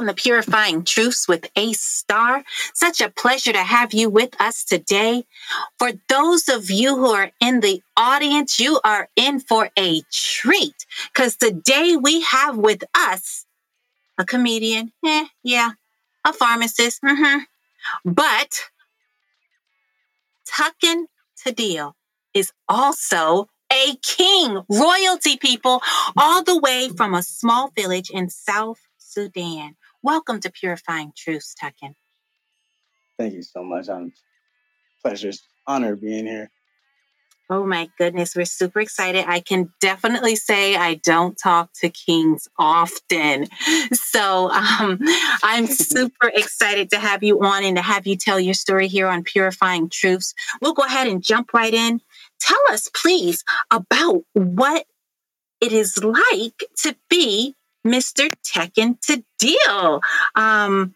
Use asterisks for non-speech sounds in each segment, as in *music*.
Welcome to Purifying Truths with Ace Star. Such a pleasure to have you with us today. For those of you who are in the audience, you are in for a treat because today we have with us a comedian, eh, yeah, a pharmacist, mm-hmm. but Tukken Tuddeal is also a king, royalty people, all the way from a small village in South Sudan. Welcome to Purifying Truths, Tukken. Thank you so much. I'm pleasure, honor being here. Oh my goodness, we're super excited. I can definitely say I don't talk to kings often. So um, I'm *laughs* super excited to have you on and to have you tell your story here on Purifying Truths. We'll go ahead and jump right in. Tell us, please, about what it is like to be Mr. Tekken to deal. Um,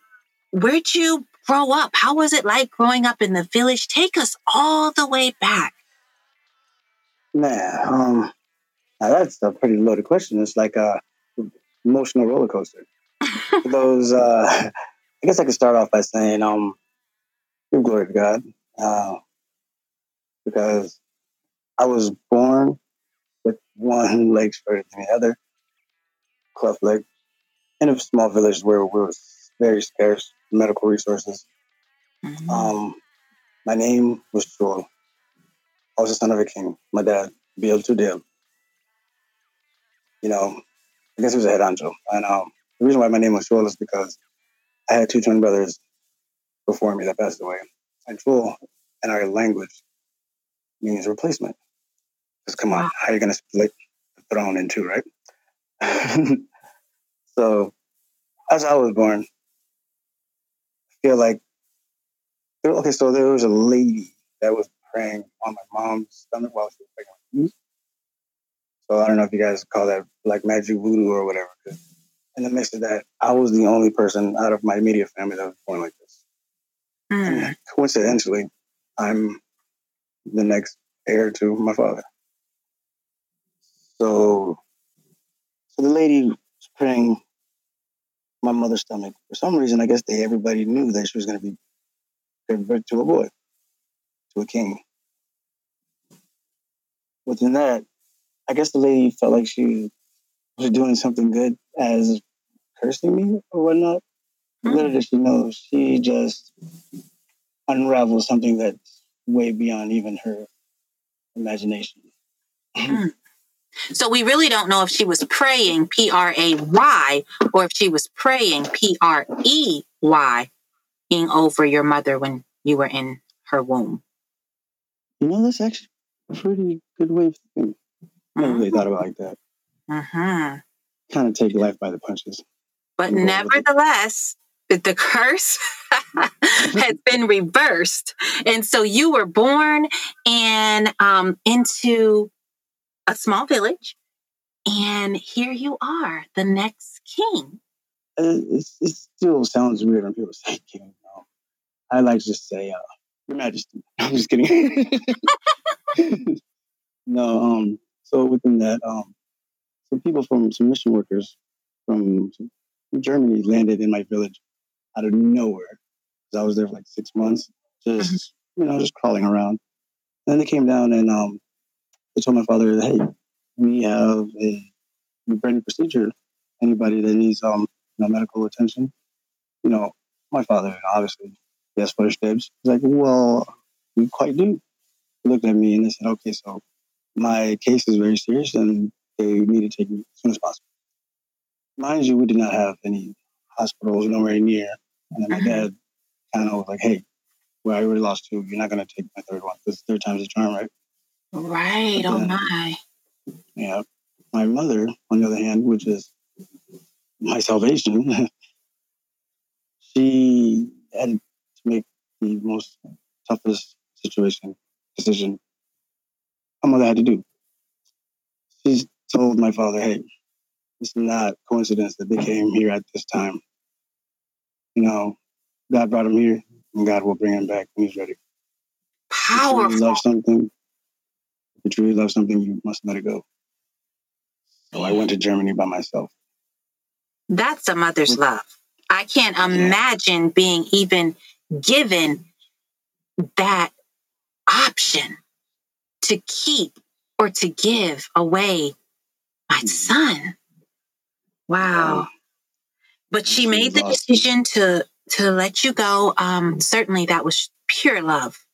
where'd you grow up? How was it like growing up in the village? Take us all the way back. Man, um, that's a pretty loaded question. It's like a emotional roller coaster. *laughs* Those, uh, I guess I could start off by saying, um, give glory to God, uh, because I was born with one leg shorter than the other cleft leg in a small village where we was very scarce medical resources. Mm-hmm. Um, my name was Joel. I was the son of a king. My dad, Bill Tuddeal. You know, I guess he was a head honcho. And um, the reason why my name was Joel is because I had two twin brothers before me that passed away. And Joel in our language means replacement. Because come on, how are you going to split the throne in two, right? *laughs* so, as I was born, I feel like okay. So there was a lady that was praying on my mom's stomach while she was pregnant. So I don't know if you guys call that like magic voodoo or whatever. In the midst of that, I was the only person out of my immediate family that was born like this. Mm. Coincidentally, I'm the next heir to my father. So so the lady was praying my mother's stomach. For some reason, I guess they everybody knew that she was going to be converted to a boy, to a king. Within that, I guess the lady felt like she was doing something good as cursing me or whatnot. Mm-hmm. Little did she know, she just unraveled something that's way beyond even her imagination. Mm. *laughs* So we really don't know if she was praying P R A Y or if she was praying P R E Y over your mother when you were in her womb. You know, that's actually a pretty good way of thinking. I never really thought about like that. Uh-huh. Kind of take life by the punches. But nevertheless, the curse *laughs* has been reversed. And so you were born and um, into a small village, and here you are, the next king. It, it still sounds weird when people say king. Um, I like to just say, uh, Your Majesty. *laughs* I'm just kidding. *laughs* no, um, so within that, um, some people from some mission workers from, from Germany landed in my village out of nowhere. I was there for like six months, just mm-hmm. you know, just crawling around. And then they came down and um, I told my father, hey, we have a brand new procedure. Anybody that needs um, you know, medical attention, you know, my father obviously he has first dibs. He's like, well, we quite do. He looked at me and they said, okay, so my case is very serious and they need to take me as soon as possible. Mind you, we did not have any hospitals nowhere near. And then my mm-hmm. dad kind of was like, hey, well, I already lost two. You're not going to take my third one because third time's a charm, right? Right. oh my. Yeah. My mother, on the other hand, which is my salvation, *laughs* she had to make the most toughest situation decision my mother had to do. She told my father, "Hey, it's not coincidence that they came here at this time. You know, God brought him here, and God will bring him back when he's ready. Powerful. If you love something, you truly love something, you must let it go. So I went to Germany by myself. That's a mother's love. I can't imagine being even given that option to keep or to give away my mm. son. Wow. But she made the decision to to let you go. Um, certainly that was pure love.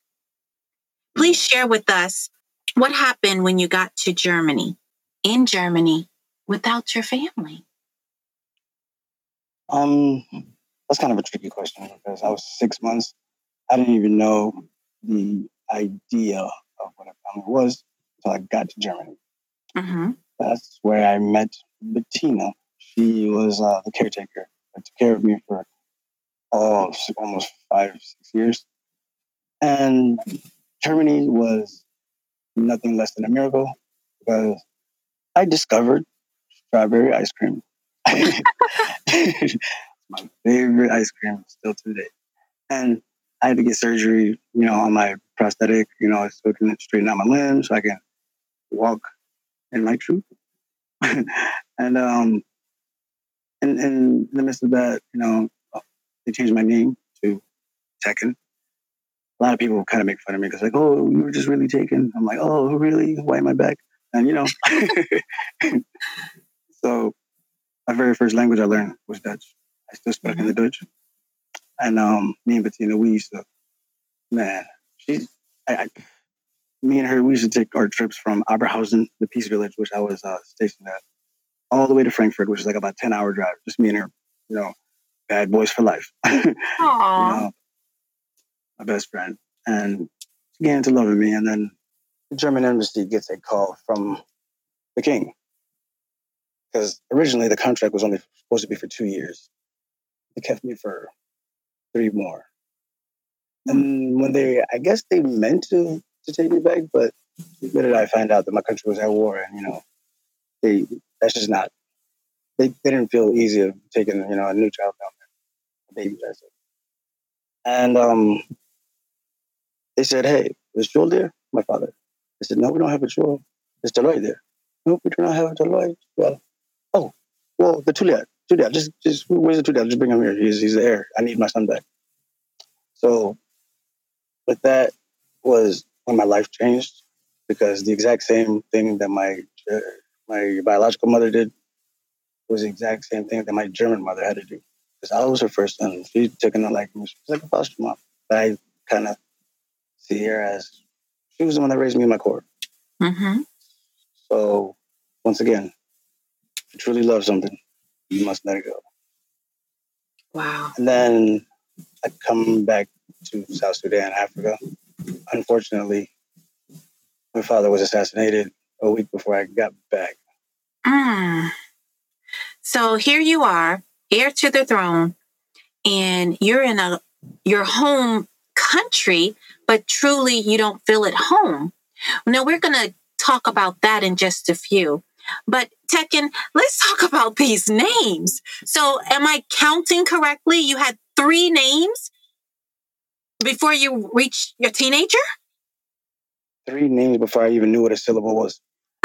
Please share with us what happened when you got to Germany, in Germany, without your family. Um, that's kind of a tricky question because I was six months. I didn't even know the idea of what a family was until I got to Germany. Mm-hmm. That's where I met Bettina. She was uh, the caretaker that took care of me for oh, almost five, six years. And Germany was nothing less than a miracle because I discovered strawberry ice cream. *laughs* my favorite ice cream still today. And I had to get surgery, you know, on my prosthetic, you know, so I can straighten out my limbs so I can walk in my truth. *laughs* and um and, and in the midst of that, you know, they changed my name to Tukken. A lot of people kind of make fun of me because like, oh, you were just really taken. I'm like, oh, really? Why am I back? And you know, *laughs* so my very first language I learned was Dutch. I still spoke mm-hmm. in the. Dutch. And um, me and Bettina, we used to, man, she's, I, I, me and her, we used to take our trips from Oberhausen, the Peace Village, which I was uh, stationed at, all the way to Frankfurt, which is like about 10 hour drive. Just me and her, you know, bad boys for life. *laughs* you know, my best friend. And she to love me. And then the German embassy gets a call from the king. Because originally the contract was only supposed to be for two years. They kept me for three more. And when they, I guess they meant to to take me back, but the minute I find out that my country was at war, and you know, they that's just not. They, they didn't feel easy of taking you know a new child down there, a baby. And um, they said, "Hey, is Joel there?" My father. I said, "No, we don't have a Joel. Is Deloitte there?" No, we do not have a Deloitte. Well, oh, well, the Tuliat. Tuliat, just just where's the Tuliat? Just bring him here. He's he's the heir. I need my son back. So, but that was when my life changed because the exact same thing that my uh, my biological mother did was the exact same thing that my German mother had to do. Because I was her first son. She took it like. She was like a foster mom. But I kind of see her as she was the one that raised me in my core. Mm-hmm. So once again, if you truly love something, you must let it go. Wow. And then I come back to South Sudan, Africa. Unfortunately, my father was assassinated a week before I got back. Mm. So here you are, heir to the throne, and you're in a your home country, but truly you don't feel at home. Now we're going to talk about that in just a few. But Tukken, let's *laughs* talk about these names. So, am I counting correctly? You had three names before you reached your teenager? Three names before I even knew what a syllable was. *laughs*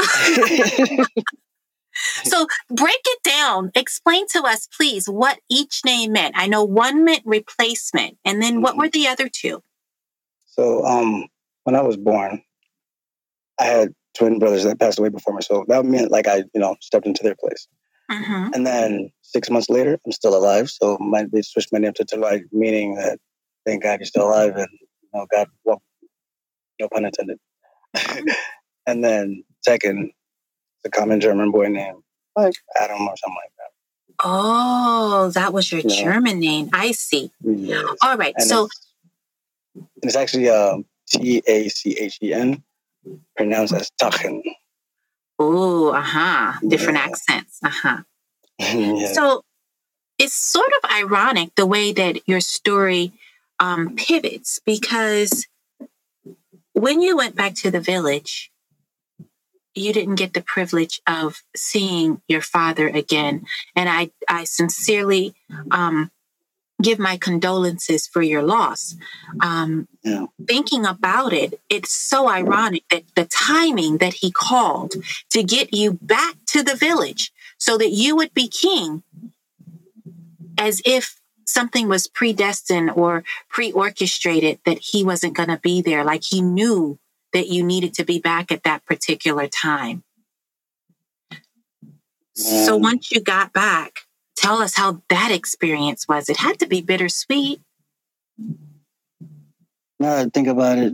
so break it down. Explain to us, please, what each name meant. I know one meant replacement, and then what mm-hmm. were the other two? So, um, when I was born, I had twin brothers that passed away before me, so that meant like I, you know, stepped into their place. Mm-hmm. And then six months later, I'm still alive. So my, they switched my name to Talai, meaning that thank God you're still alive, and you know, God, well, no pun intended. *laughs* and then second, the common German boy name, like Adam or something like that. Oh, that was your German name. I see. Yes. All right. And so it's, it's actually um, T A C H E N, pronounced as Tachen. Oh, uh huh. Different yeah. accents. Uh huh. *laughs* yeah. So it's sort of ironic the way that your story um, pivots because when you went back to the village, you didn't get the privilege of seeing your father again. And I, I sincerely um, give my condolences for your loss. Um, yeah. Thinking about it, it's so ironic that the timing that he called to get you back to the village so that you would be king, as if something was predestined or pre-orchestrated that he wasn't going to be there. Like he knew that you needed to be back at that particular time. So once you got back, tell us how that experience was. It had to be bittersweet. Now I think about it,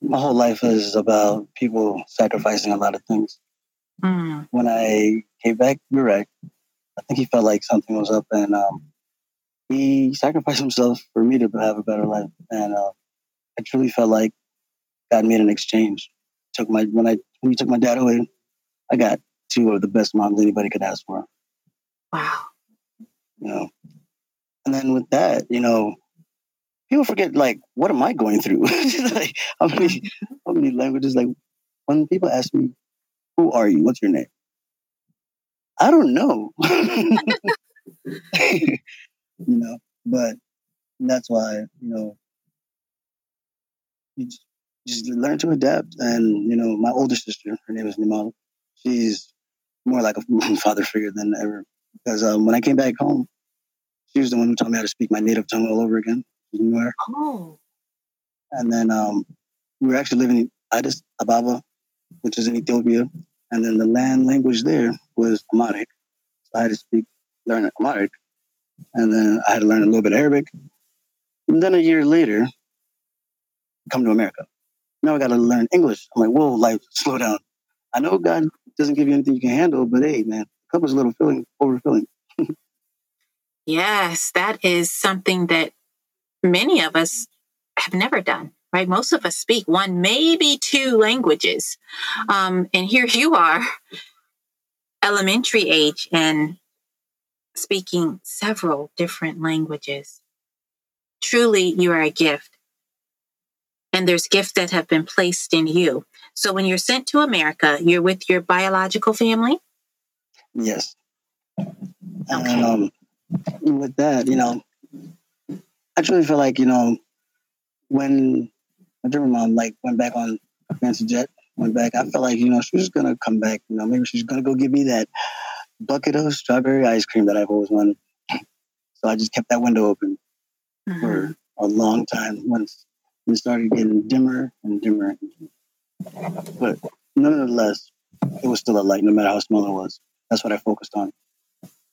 my whole life is about people sacrificing a lot of things. Mm. When I came back, you're right. I think he felt like something was up, and um, he sacrificed himself for me to have a better life. And uh, I truly felt like God made an exchange. Took my when I when he took my dad away, I got two of the best moms anybody could ask for. Wow. You know, and then with that, you know, people forget like, what am I going through? *laughs* like, how many how many languages? Like, when people ask me, "Who are you? What's your name?" I don't know. *laughs* you know, but that's why you know you just, just learn to adapt. And you know, my older sister, her name is Nimal. She's more like a *laughs* father figure than ever. Because um, when I came back home, she was the one who taught me how to speak my native tongue all over again. Oh. And then um, we were actually living in Addis Ababa, which is in Ethiopia. And then the land language there was Amharic. So I had to speak, learn Amharic. And then I had to learn a little bit of Arabic. And then a year later, come to America. Now I got to learn English. I'm like, whoa, life, slow down. I know God doesn't give you anything you can handle, but hey, man, cup is a little filling, overfilling. yes, that is something that many of us have never done, right? Most of us speak one, maybe two languages. Um, and here you are, elementary age, and speaking several different languages. Truly, you are a gift. And there's gifts that have been placed in you. So when you're sent to America, you're with your biological family? Yes. Okay. And um, with that, you know, I truly feel like, you know, when my German mom like went back on a fancy jet, went back, I felt like, you know, she was gonna come back, you know, maybe she's gonna go give me that bucket of strawberry ice cream that I've always wanted. So I just kept that window open mm-hmm. for a long time once it started getting dimmer and dimmer. But nonetheless, it was still a light, no matter how small it was. That's what I focused on.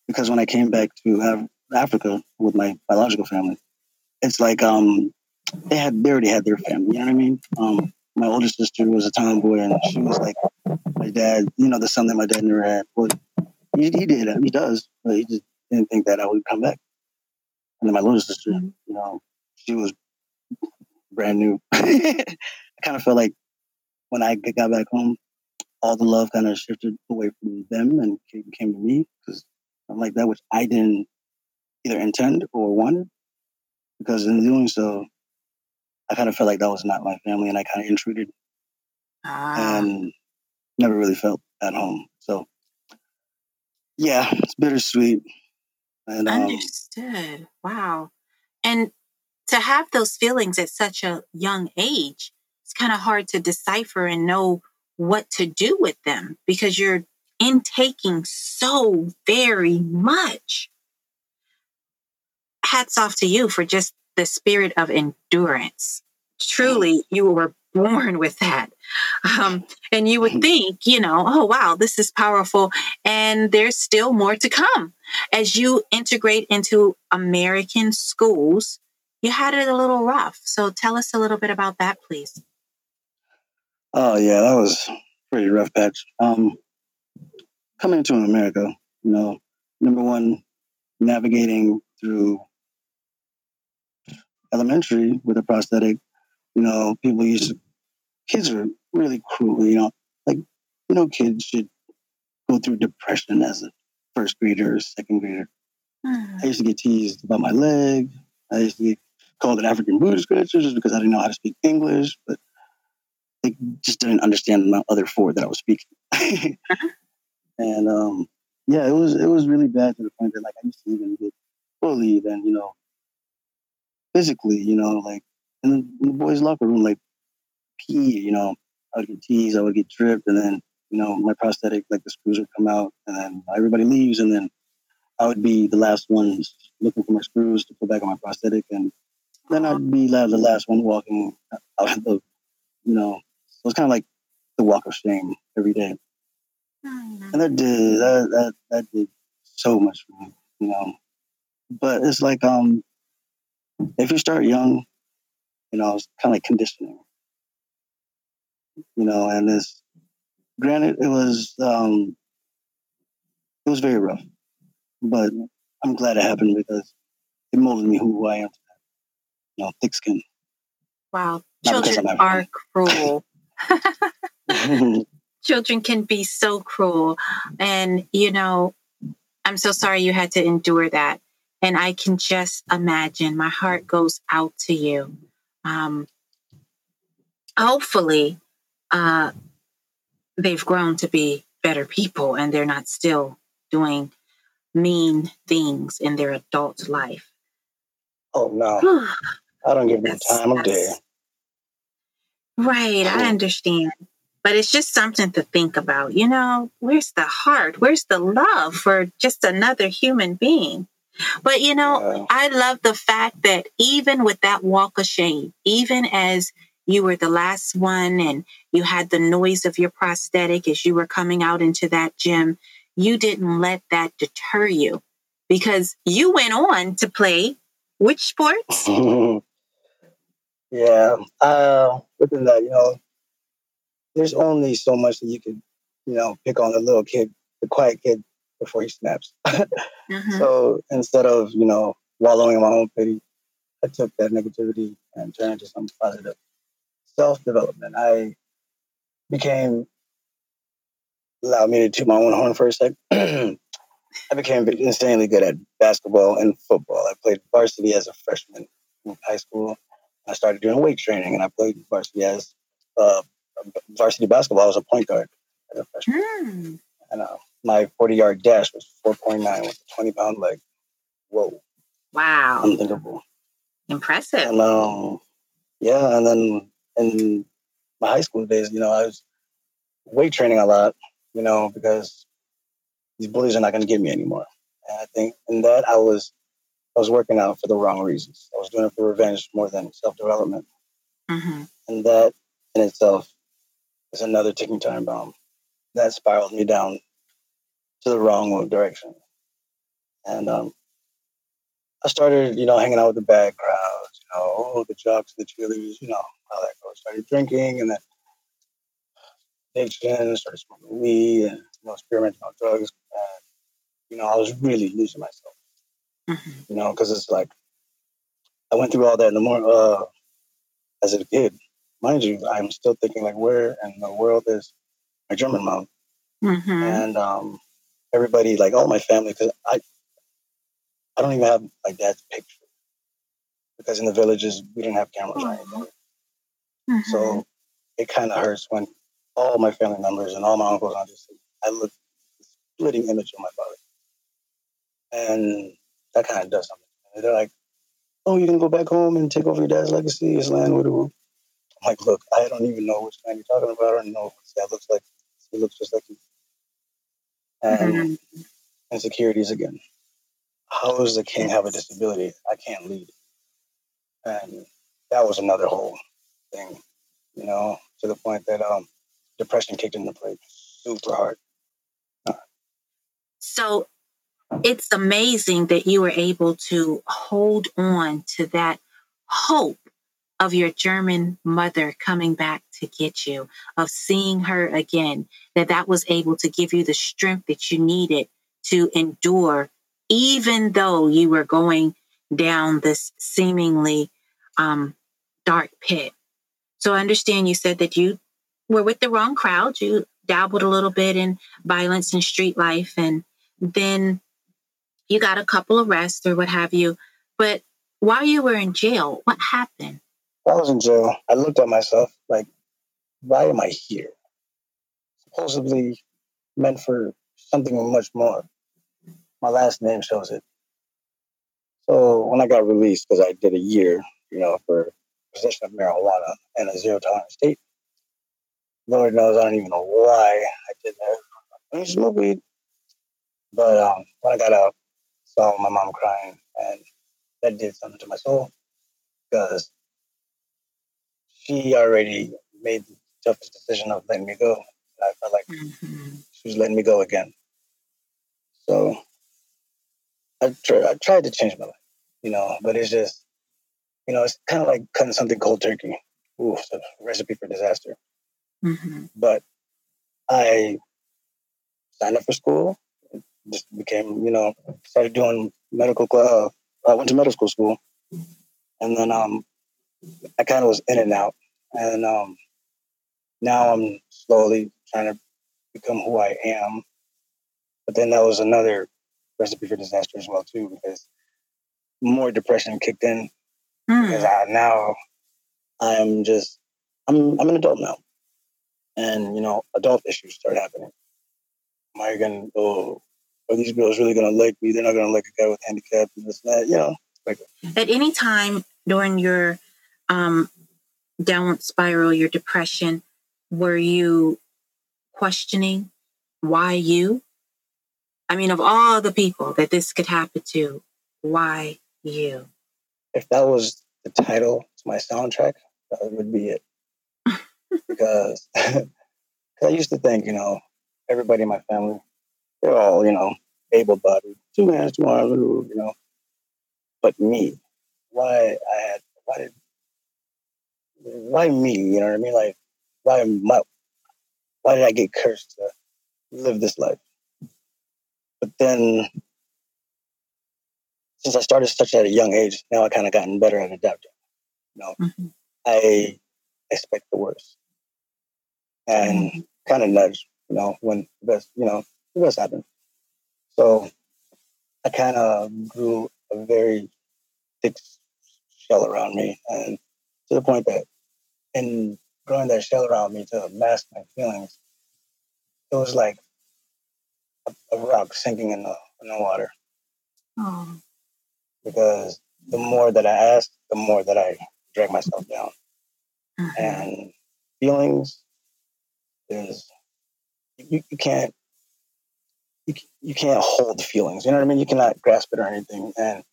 Because when I came back to Africa with my biological family, it's like um they had they already had their family. You know what I mean? Um, my older sister was a tomboy, and she was like my dad. You know, the son that my dad never had. Well, he, he did. He does, but he just didn't think that I would come back. And then my little sister, you know, she was brand new. *laughs* I kind of felt like when I got back home, all the love kind of shifted away from them and came, came to me because I'm like that, which I didn't either intend or want because in doing so, I kind of felt like that was not my family, and I kind of intruded ah. and never really felt at home. So, yeah, it's bittersweet. And, um, Understood. Wow. And to have those feelings at such a young age, it's kind of hard to decipher and know what to do with them because you're intaking so very much hats off to you for just the spirit of endurance. Truly, you were born with that. Um, and you would think, you know, oh, wow, this is powerful. And there's still more to come. As you integrate into American schools, you had it a little rough. So tell us a little bit about that, please. Oh, yeah, that was pretty rough patch. Um, coming to America, you know, number one, navigating through elementary with a prosthetic, you know, people used to, kids are really cruel, you know, like, you know, kids should go through depression as a first grader or second grader. Mm. I used to get teased about my leg. I used to get called an African booty scratcher just because I didn't know how to speak English, but they just didn't understand my other four that I was speaking. uh-huh. And um, yeah, it was it was really bad to the point that like I used to even get bullied and you know physically, you know, like in the, in the boys' locker room, like pee, you know, I would get teased, I would get tripped, and then, you know, my prosthetic, like the screws would come out, and then everybody leaves, and then I would be the last ones looking for my screws to put back on my prosthetic, and then I'd be like, the last one walking out of the, you know, so it's kind of like the walk of shame every day. Mm-hmm. And that did that, that that did so much for me, you know. But it's like um, if you start young, you know, it's kind of like conditioning, you know. And it's granted, it was um, it was very rough, but I'm glad it happened because it molded me who I am you know, thick skin. Wow. Not Children are cruel. *laughs* Children can be so cruel. And, you know, I'm so sorry you had to endure that. And I can just imagine my heart goes out to you. Um, hopefully, uh, they've grown to be better people and they're not still doing mean things in their adult life. Oh, no. *sighs* I don't give them time of day. Right, I understand. But it's just something to think about. You know, where's the heart? Where's the love for just another human being? But you know. I love the fact that even with that walk of shame, even as you were the last one and you had the noise of your prosthetic as you were coming out into that gym, you didn't let that deter you because you went on to play which sports? *laughs* Yeah. Uh, within that, you know, there's only so much that you can, you know, pick on the little kid, the quiet kid before he snaps. *laughs* mm-hmm. So instead of, you know, wallowing in my own pity, I took that negativity and turned it into something positive. Self development. I became, allow me to toot my own horn for a sec. *clears throat* I became insanely good at basketball and football. I played varsity as a freshman in high school. I started doing weight training and I played varsity as uh, varsity basketball. I was a point guard as a freshman. Mm. And uh, my 40 yard dash was 4.9 with a 20 pound leg. Whoa. Wow. Unthinkable. Impressive. And um, yeah, and then in my high school days, you know, I was weight training a lot, you know, because these bullies are not going to get me anymore. And I think in that I was I was working out for the wrong reasons. I was doing it for revenge more than self development. Mm-hmm. And that in itself is another ticking time bomb that spiraled me down to the wrong direction. And um, I started, you know, hanging out with the bad crowds, you know, oh, the jocks, the cheerleaders, you know, how that goes. Started drinking and then addiction, started smoking weed and, you know, experimenting on drugs. And, you know, I was really losing myself. Mm-hmm. You know, because it's like I went through all that in the more uh, as a kid. Mind you, I'm still thinking like, where in the world is my German mom? Mm-hmm. And um, everybody, like all my family, because I, I don't even have my dad's picture because in the villages we didn't have cameras oh. anymore. Mm-hmm. So it kind of hurts when all my family members and all my uncles and aunts, I look splitting image of my father. And that kind of does something. They're like, oh, you can go back home and take over your dad's legacy, his land, whatever. I'm like, look, I don't even know which man you're talking about. I don't know what that looks like. He looks just like you. And mm-hmm. insecurities again. How does the king have a disability? I can't lead. And that was another whole thing, you know, to the point that um, depression kicked into play super hard. So it's amazing that you were able to hold on to that hope of your German mother coming back to get you, of seeing her again, that that was able to give you the strength that you needed to endure, even though you were going down this seemingly um, dark pit. So I understand you said that you were with the wrong crowd. You dabbled a little bit in violence and street life, and then you got a couple arrests or what have you. But while you were in jail, what happened? While I was in jail, I looked at myself like, why am I here? Supposedly meant for something much more. My last name shows it. So when I got released, because I did a year, you know, for possession of marijuana and a zero tolerance state, Lord knows I don't even know why I did that. I smoke weed. But um, when I got out, saw my mom crying and that did something to my soul because she already made the toughest decision of letting me go. And I felt like mm-hmm. she was letting me go again. So I, tr- I tried to change my life, you know, but it's just, you know, it's kind of like cutting something cold turkey. Ooh, it's a recipe for disaster. Mm-hmm. But I signed up for school, just became, you know, started doing medical. Uh, I went to medical school, and then um, I kind of was in and out, and um, now I'm slowly trying to become who I am. But then that was another recipe for disaster as well too, because more depression kicked in. Mm. Because I now I'm just I'm I'm an adult now, and you know adult issues start happening. Am I gonna oh are these girls really gonna like me? They're not gonna like a guy with handicap and this and that, you know. Like at any time during your um downward spiral, your depression, were you questioning why you? I mean, of all the people that this could happen to, why you? If that was the title to my soundtrack, that would be it. *laughs* because *laughs* I used to think, you know, everybody in my family, they're all, you know, able bodied, two hands, two arms, you know. But me, why I had, why did, why me? You know what I mean? Like, why my, why did I get cursed to live this life? But then, since I started such at a young age, now I kind of gotten better at adapting. You know, mm-hmm. I expect the worst and mm-hmm. kind of nudge. You know, when the best, you know, the best happens. So I kind of grew a very thick shell around me, and to the point that in growing that shell around me to mask my feelings, it was like a, a rock sinking in the in the water. Oh. Because the more that I asked, the more that I drag myself down. Mm-hmm. And feelings is you, you can't you, you can't hold feelings. You know what I mean? You cannot grasp it or anything. And,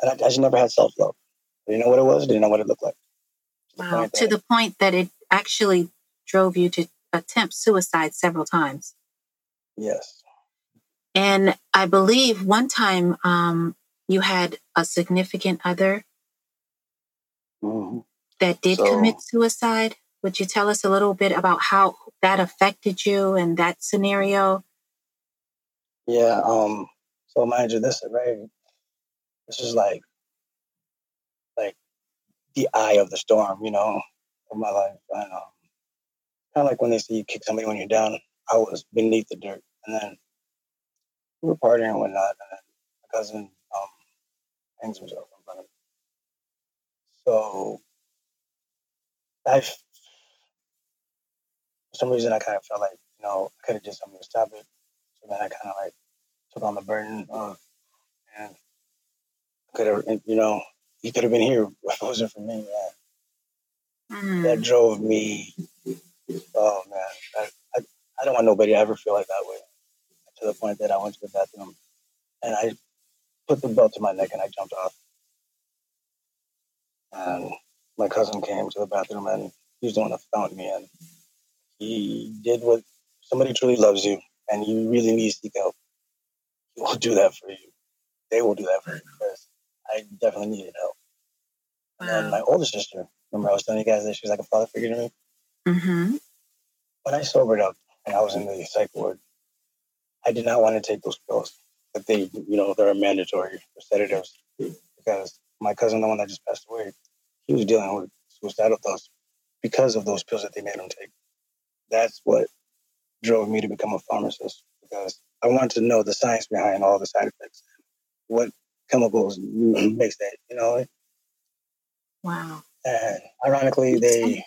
and I, I just never had self love. Didn't know what it was. Didn't know what it looked like. To wow. The to the point that it actually drove you to attempt suicide several times. Yes. And I believe one time um, you had a significant other mm-hmm. that did so, commit suicide. Would you tell us a little bit about how that affected you and that scenario? Yeah. Um. So mind you, this right. This is like, like, the eye of the storm. You know, of my life. And um, kind of like when they say you kick somebody when you're down. I was beneath the dirt, and then we were partying and whatnot, and my cousin um hangs himself in front of me. So I, for some reason, I kind of felt like you know I could have did something to stop it. So then I kind of like took on the burden of, and could have, you know, he could have been here *laughs* if it wasn't for me, man. Mm. That drove me. Oh man, I, I, I don't want nobody to ever feel like that way. To the point that I went to the bathroom and I put the belt to my neck and I jumped off. And my cousin came to the bathroom and he he's the one that found me. And he did what somebody truly loves you and you really need to seek help will do that for you. They will do that for you because I definitely needed help. Wow. And then my older sister, remember I was telling you guys that she was like a father figure to me? Mm-hmm. When I sobered up and I was in the psych ward, I did not want to take those pills that they, you know, they're mandatory sedatives because my cousin, the one that just passed away, he was dealing with suicidal thoughts because of those pills that they made him take. That's what drove me to become a pharmacist because I wanted to know the science behind all the side effects. What chemicals *laughs* makes that, you know? Wow. And ironically, they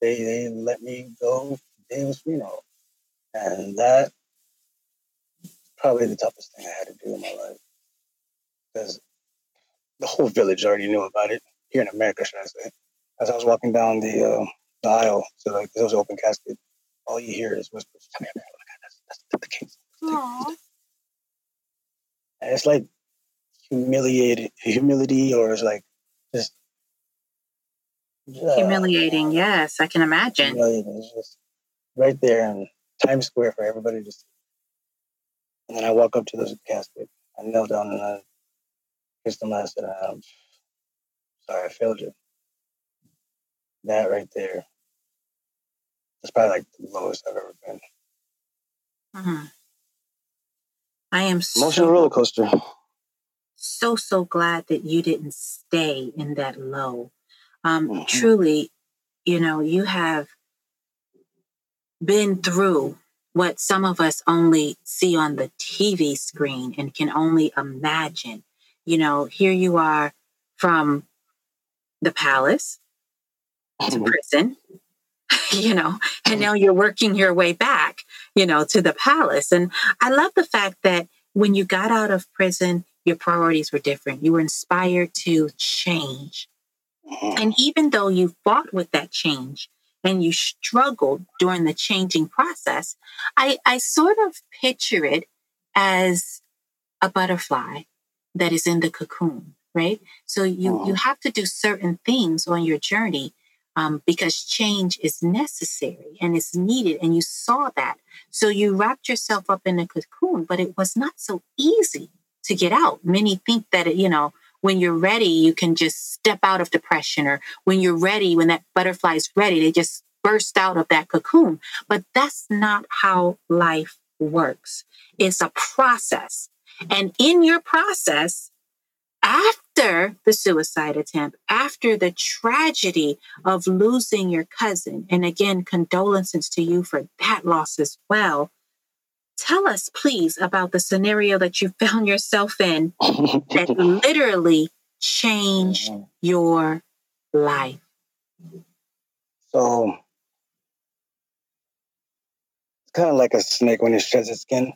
they they let me go Davis Reno. And that probably the toughest thing I had to do in my life. Because the whole village already knew about it. Here in America, should I say. As I was walking down the, uh, the aisle, so like there was an open casket, all you hear is whispers, come here, man. Oh my God, that's, that's the king. And it's like humiliated, humility, or it's like just uh, humiliating. Yes, I can imagine. It's just right there in Times Square for everybody to see. And then I walk up to the casket. I kneel down and I kissed him. I said, um, "Sorry, I failed you." That right there. That's probably like the lowest I've ever been. Mm-hmm. I am emotional so, roller coaster. So so glad that you didn't stay in that low. Um, mm-hmm. Truly, you know, you have been through what some of us only see on the TV screen and can only imagine. You know, here you are from the palace to mm-hmm. prison, *laughs* you know, and now you're working your way back, you know, to the palace. And I love the fact that when you got out of prison, your priorities were different. You were inspired to change. Mm-hmm. And even though you fought with that change and you struggled during the changing process, I, I sort of picture it as a butterfly that is in the cocoon, right? So you, you mm-hmm. have to do certain things on your journey um, because change is necessary and it's needed. And you saw that. So you wrapped yourself up in a cocoon, but it was not so easy to get out. Many think that, it, you know, when you're ready, you can just step out of depression, or when you're ready, when that butterfly is ready, they just burst out of that cocoon. But that's not how life works. It's a process. And in your process, after the suicide attempt, after the tragedy of losing your cousin, and again, condolences to you for that loss as well. Tell us, please, about the scenario that you *laughs* found yourself in that *laughs* literally changed mm-hmm. your life. So it's kind of like a snake when it sheds its skin,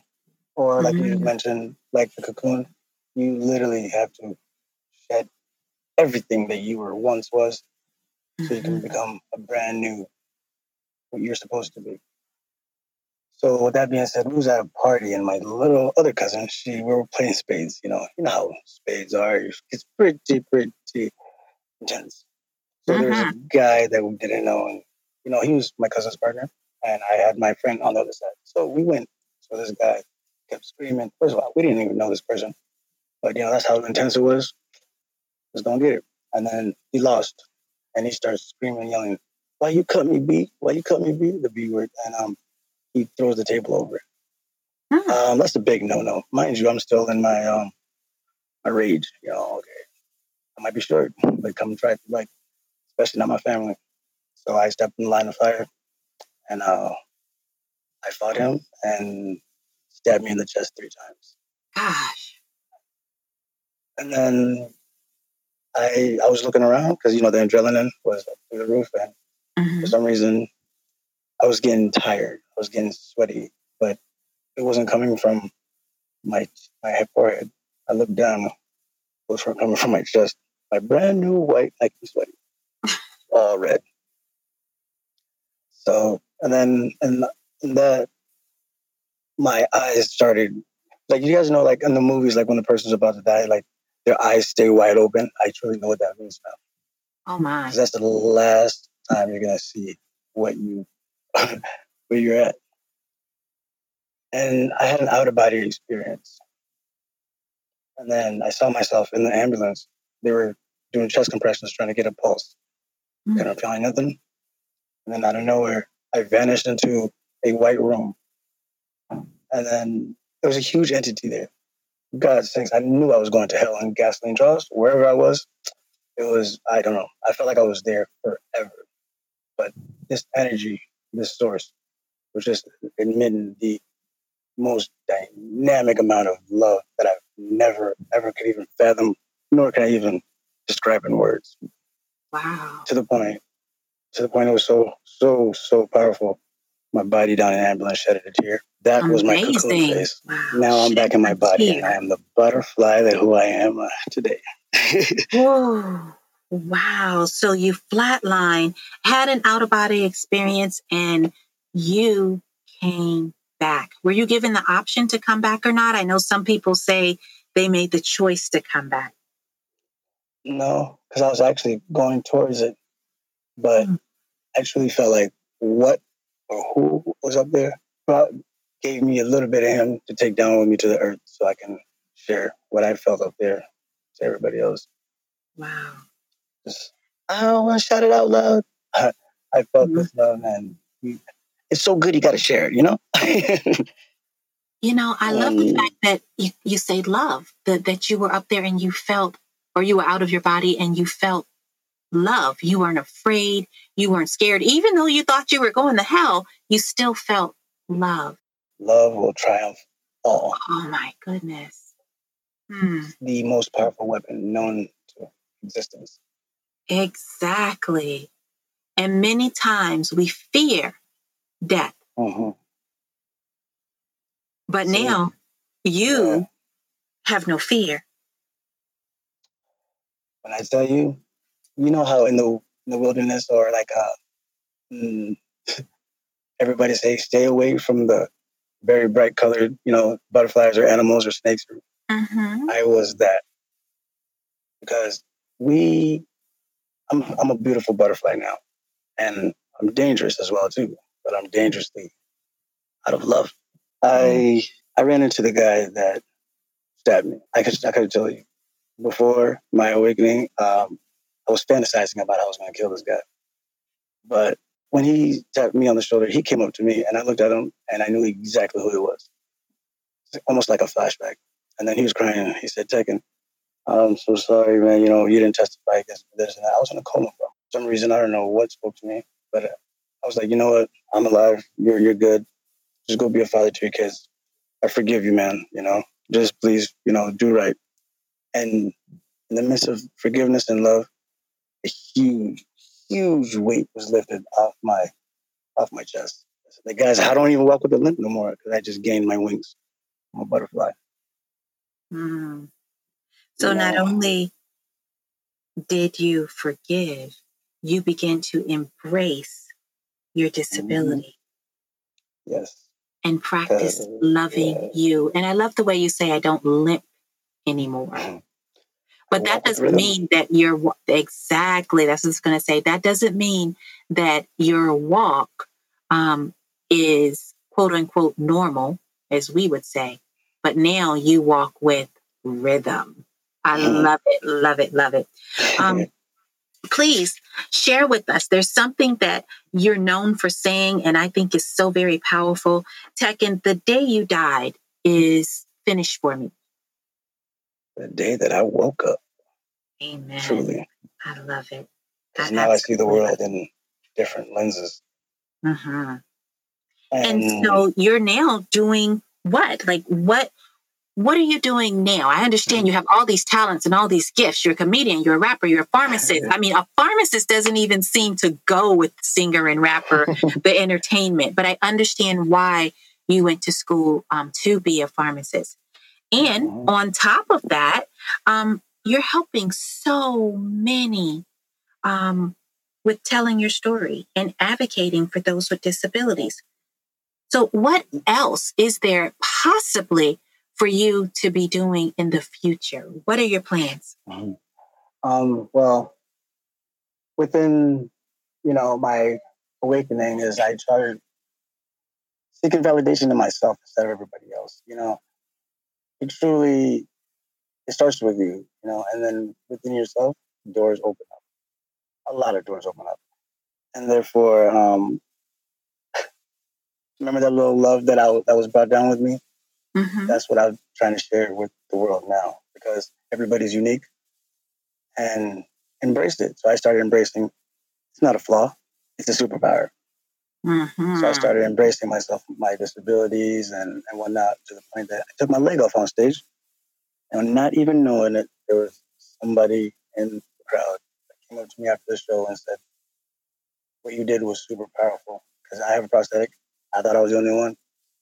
or like mm-hmm. you mentioned, like the cocoon you literally have to everything that you were once was so you can mm-hmm. become a brand new what you're supposed to be. So with that being said, we was at a party and my little other cousin, she we were playing spades, you know, you know how spades are. It's pretty, pretty intense. So there's a guy that we didn't know and you know, he was my cousin's partner and I had my friend on the other side. So we went. So this guy kept screaming. First of all, we didn't even know this person. But you know, that's how intense it was. Just don't get it. And then he lost. And he starts screaming, yelling, Why you cut me, B? Why you cut me, B? The B word. And um he throws the table over. Hmm. Um, that's a big no-no. Mind you, I'm still in my um my rage. You know, okay. I might be short, but come try to like, especially not my family. So I stepped in the line of fire and uh I fought him and stabbed me in the chest three times. Gosh. And then I I was looking around because you know the adrenaline was through the roof, and mm-hmm. for some reason I was getting tired. I was getting sweaty, but it wasn't coming from my my forehead. I looked down. It was from, coming from my chest. My brand new white Nike sweaty, *laughs* all red. So and then and, and that my eyes started like you guys know like in the movies like when the person's about to die like their eyes stay wide open. I truly know what that means now. Oh my! That's the last time you're gonna see what you *laughs* where you're at. And I had an out of body experience. And then I saw myself in the ambulance. They were doing chest compressions, trying to get a pulse. Mm-hmm. Couldn't feel nothing. And then out of nowhere, I vanished into a white room. And then there was a huge entity there. God sakes, I knew I was going to hell in gasoline draws, wherever I was. It was, I don't know, I felt like I was there forever. But this energy, this source, was just emitting the most dynamic amount of love that I've never, ever could even fathom, nor can I even describe in words. Wow. To the point, to the point it was so, so, so powerful. My body down in ambulance shedded a tear. That Amazing. was my cocoon phase. Wow. Now I'm back in my body and I am the butterfly that who I am uh, today. *laughs* Whoa. Wow. So you flatline, had an out of body experience, and you came back. Were you given the option to come back or not? I know some people say they made the choice to come back? No, because I was actually going towards it, but mm. actually felt like what or who was up there gave me a little bit of him to take down with me to the earth so I can share what I felt up there to everybody else. Wow. Just, I don't want to shout it out loud. *laughs* I felt mm-hmm. this love and it's so good you got to share it, you know? you know, *laughs* I love the fact that you, you say love, that, that you were up there and you felt, or you were out of your body and you felt love. You weren't afraid. You weren't scared. Even though you thought you were going to hell, you still felt love. Love will triumph all. Oh my goodness. Hmm. The most powerful weapon known to existence. Exactly. And many times we fear death. Mm-hmm. But See, now you yeah. have no fear. When I tell you, you know how in the in the wilderness or like uh, mm, *laughs* everybody say stay away from the very bright colored, you know, butterflies or animals or snakes. Mm-hmm. I was that because we, I'm, I'm a beautiful butterfly now, and I'm dangerous as well too. But I'm dangerously out of love. I I ran into the guy that stabbed me. I could I could tell you before my awakening. Um, I was fantasizing about how I was going to kill this guy, but when he tapped me on the shoulder, he came up to me and I looked at him and I knew exactly who he was. Almost like a flashback. And then he was crying. He said, Tekken, I'm so sorry, man. You know, you didn't testify against this and that. I was in a coma, bro. For some reason, I don't know what spoke to me, but uh, I was like, you know what? I'm alive. You're, you're good. Just go be a father to your kids. I forgive you, man. You know, just please, you know, do right. And in the midst of forgiveness and love, a huge, huge weight was lifted off my off my chest. The guys, I don't even walk with a limp no more because I just gained my wings. I'm a butterfly. Mm. So yeah. not only did you forgive, you began to embrace your mm-hmm. disability. Mm-hmm. Yes. And practice loving you. And I love the way you say, I don't limp anymore. But that doesn't mean that you're exactly, that's what I was going to say. That doesn't mean that your walk um, is quote unquote normal, as we would say. But now you walk with rhythm. I mm. love it, love it, love it. Um, *laughs* please share with us. There's something that you're known for saying, and I think is so very powerful. Tekken, the day you died is finished for me. The day that I woke up. Amen. Truly. I love it. Because now I see the world in different lenses. Mm-hmm. And, and so you're now doing what? Like what what are you doing now? I understand you have all these talents and all these gifts. You're a comedian, you're a rapper, you're a pharmacist. *laughs* I mean, a pharmacist doesn't even seem to go with singer and rapper, the *laughs* entertainment, but I understand why you went to school um, to be a pharmacist. And mm-hmm. on top of that, um, you're helping so many um, with telling your story and advocating for those with disabilities. So, what else is there possibly for you to be doing in the future? What are your plans? Mm-hmm. Um, well, within you know my awakening is I started seeking validation in myself instead of everybody else. You know, it truly it starts with you, you know, and then within yourself, doors open up. A lot of doors open up. And therefore, um, *sighs* remember that little love that I that was brought down with me? Mm-hmm. That's what I'm trying to share with the world now because everybody's unique and embraced it. So I started embracing it's not a flaw, it's a superpower. Mm-hmm. So I started embracing myself, my disabilities and, and whatnot to the point that I took my leg off on stage and not even knowing it, there was somebody in the crowd that came up to me after the show and said, What you did was super powerful. Because I have a prosthetic. I thought I was the only one,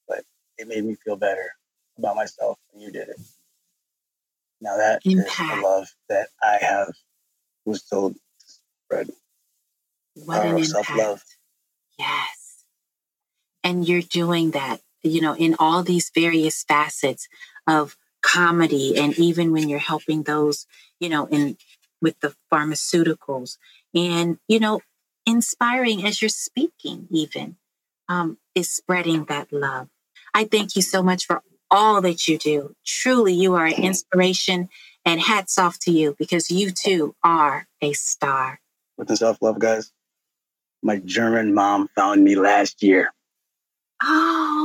but it made me feel better about myself and you did it. Now that Impact. is the love that I have was told spread. What an self-love. Yes. And you're doing that, you know, in all these various facets of comedy and even when you're helping those, you know, in with the pharmaceuticals and, you know, inspiring as you're speaking, even um, is spreading that love. I thank you so much for all that you do. Truly, you are an inspiration and hats off to you because you too are a star. With the self love, guys, my German mom found me last year. Oh,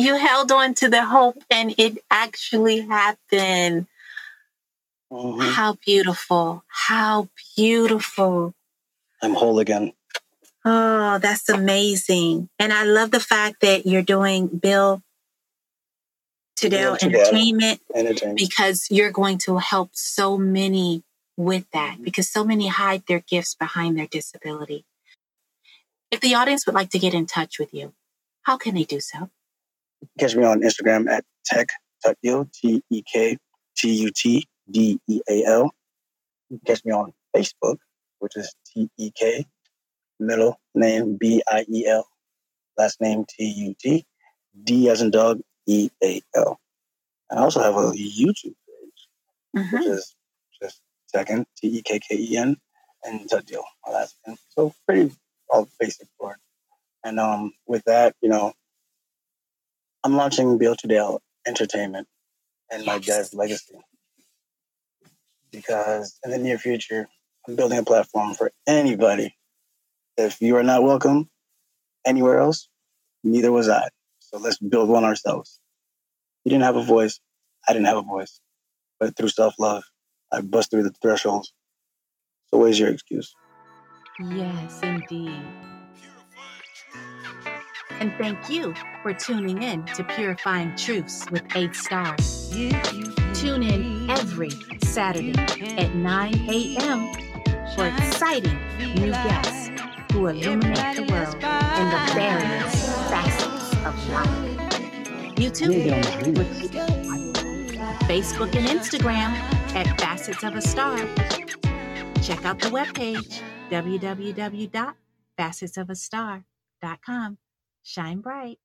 you held on to the hope and it actually happened. Mm-hmm. How beautiful. How beautiful. I'm whole again. Oh, that's amazing. And I love the fact that you're doing Bill Tidell entertainment, entertainment because you're going to help so many with that mm-hmm. because so many hide their gifts behind their disability. If the audience would like to get in touch with you, how can they do so? Catch me on Instagram at Tek Tutdeal, T E K T U T D E A L. Catch me on Facebook, which is T E K, middle name B I E L, last name T U T, D as in dog, E A L. I also have a YouTube page, mm-hmm. which is just Tekken, T E K K E N, and Tutdeal, my last name. So pretty all basic for it. And um, with that, you know, I'm launching Bill Tidell Entertainment and my dad's legacy. Because in the near future, I'm building a platform for anybody. If you are not welcome anywhere else, neither was I. So let's build one ourselves. You didn't have a voice. I didn't have a voice. But through self love, I bust through the thresholds. So, what is your excuse? Yes, indeed. And thank you for tuning in to Purifying Truths with Eight Stars. Tune in every Saturday at 9 a.m. for exciting new guests who illuminate the world in the various facets of life. YouTube, Facebook, and Instagram at Facets of a Star. Check out the webpage, www.facetsofastar.com. Shine bright.